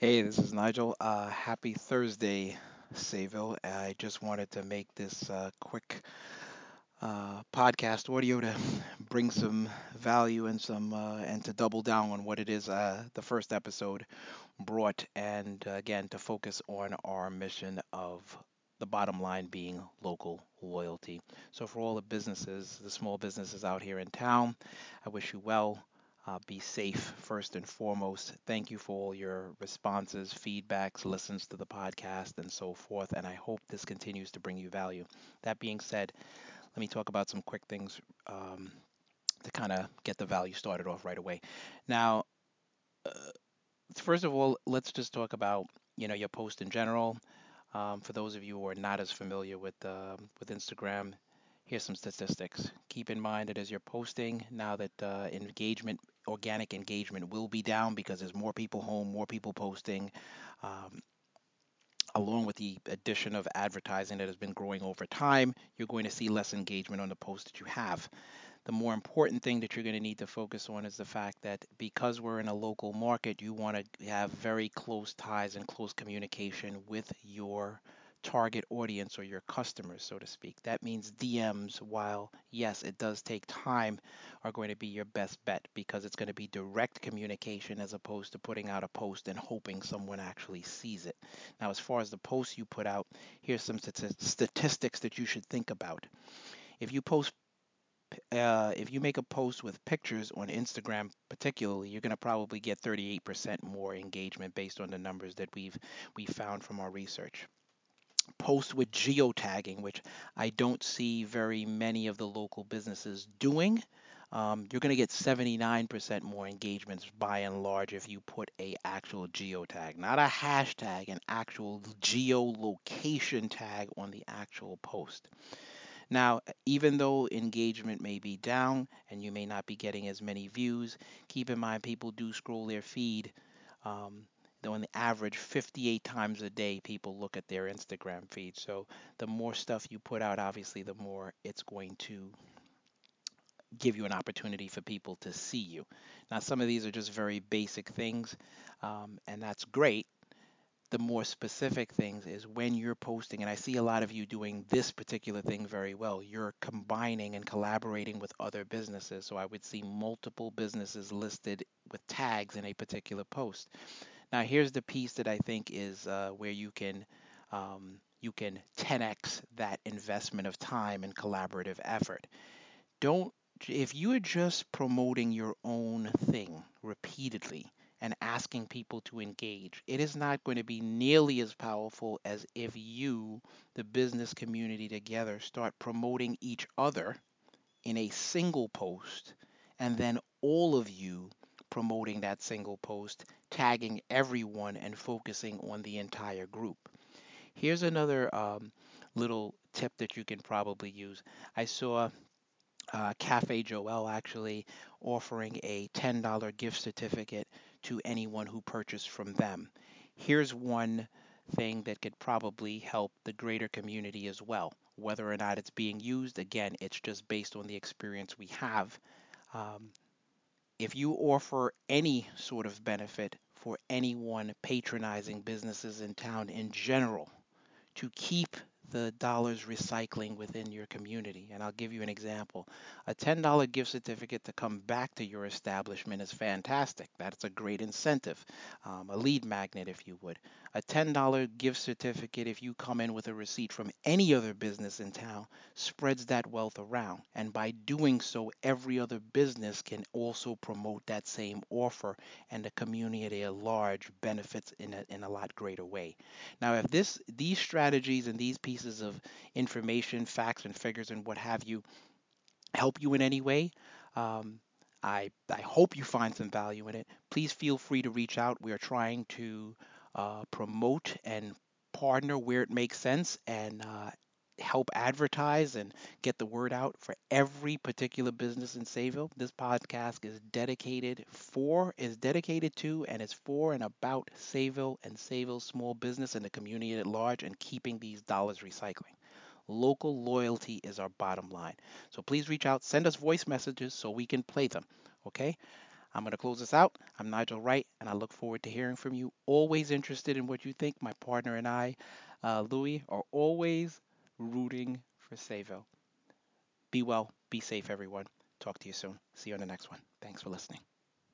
Hey, this is Nigel. Uh, happy Thursday, Sayville. I just wanted to make this uh, quick uh, podcast audio to bring some value and some uh, and to double down on what it is uh, the first episode brought, and again to focus on our mission of the bottom line being local loyalty. So for all the businesses, the small businesses out here in town, I wish you well. Uh, be safe first and foremost. Thank you for all your responses, feedbacks, listens to the podcast, and so forth. And I hope this continues to bring you value. That being said, let me talk about some quick things um, to kind of get the value started off right away. Now, uh, first of all, let's just talk about you know your post in general. Um, for those of you who are not as familiar with uh, with Instagram, here's some statistics. Keep in mind that as you're posting now that uh, engagement, organic engagement, will be down because there's more people home, more people posting. Um, along with the addition of advertising that has been growing over time, you're going to see less engagement on the posts that you have. The more important thing that you're going to need to focus on is the fact that because we're in a local market, you want to have very close ties and close communication with your target audience or your customers, so to speak. That means DMs, while yes, it does take time, are going to be your best bet because it's going to be direct communication as opposed to putting out a post and hoping someone actually sees it. Now, as far as the posts you put out, here's some statistics that you should think about. If you post uh, if you make a post with pictures on Instagram, particularly, you're going to probably get 38% more engagement based on the numbers that we've we found from our research post with geotagging, which I don't see very many of the local businesses doing. Um, you're going to get 79% more engagements by and large if you put a actual geotag, not a hashtag, an actual geolocation tag on the actual post. Now, even though engagement may be down and you may not be getting as many views, keep in mind people do scroll their feed um, though on the average 58 times a day people look at their Instagram feed. So the more stuff you put out, obviously, the more it's going to give you an opportunity for people to see you. Now, some of these are just very basic things, um, and that's great. The more specific things is when you're posting, and I see a lot of you doing this particular thing very well. You're combining and collaborating with other businesses. So I would see multiple businesses listed with tags in a particular post. Now, here's the piece that I think is uh, where you can um, you can 10x that investment of time and collaborative effort. Don't if you are just promoting your own thing repeatedly and asking people to engage, it is not going to be nearly as powerful as if you, the business community together, start promoting each other in a single post and then all of you promoting that single post, tagging everyone, and focusing on the entire group. Here's another um, little tip that you can probably use. I saw uh, Cafe Joel actually offering a $10 gift certificate to anyone who purchased from them. Here's one thing that could probably help the greater community as well. Whether or not it's being used, again, it's just based on the experience we have. Um, if you offer any sort of benefit for anyone patronizing businesses in town in general to keep the dollars recycling within your community. And I'll give you an example. A $10 gift certificate to come back to your establishment is fantastic. That's a great incentive, um, a lead magnet, if you would. A $10 gift certificate, if you come in with a receipt from any other business in town, spreads that wealth around. And by doing so, every other business can also promote that same offer, and the community at large benefits in a, in a lot greater way. Now, if this these strategies and these pieces of information, facts and figures and what have you help you in any way, um, I I hope you find some value in it. Please feel free to reach out. We are trying to uh, promote and partner where it makes sense and uh, help advertise and get the word out for every particular business in Sayville. This podcast is dedicated for, is dedicated to, and is for and about Sayville and Sayville small business and the community at large and keeping these dollars recycling. Local loyalty is our bottom line. So please reach out, send us voice messages so we can play them. Okay? I'm going to close this out. I'm Nigel Wright, and I look forward to hearing from you. Always interested in what you think. My partner and I, uh, Louie, are always rooting for Sayville. Be well, be safe, everyone. Talk to you soon. See you on the next one. Thanks for listening.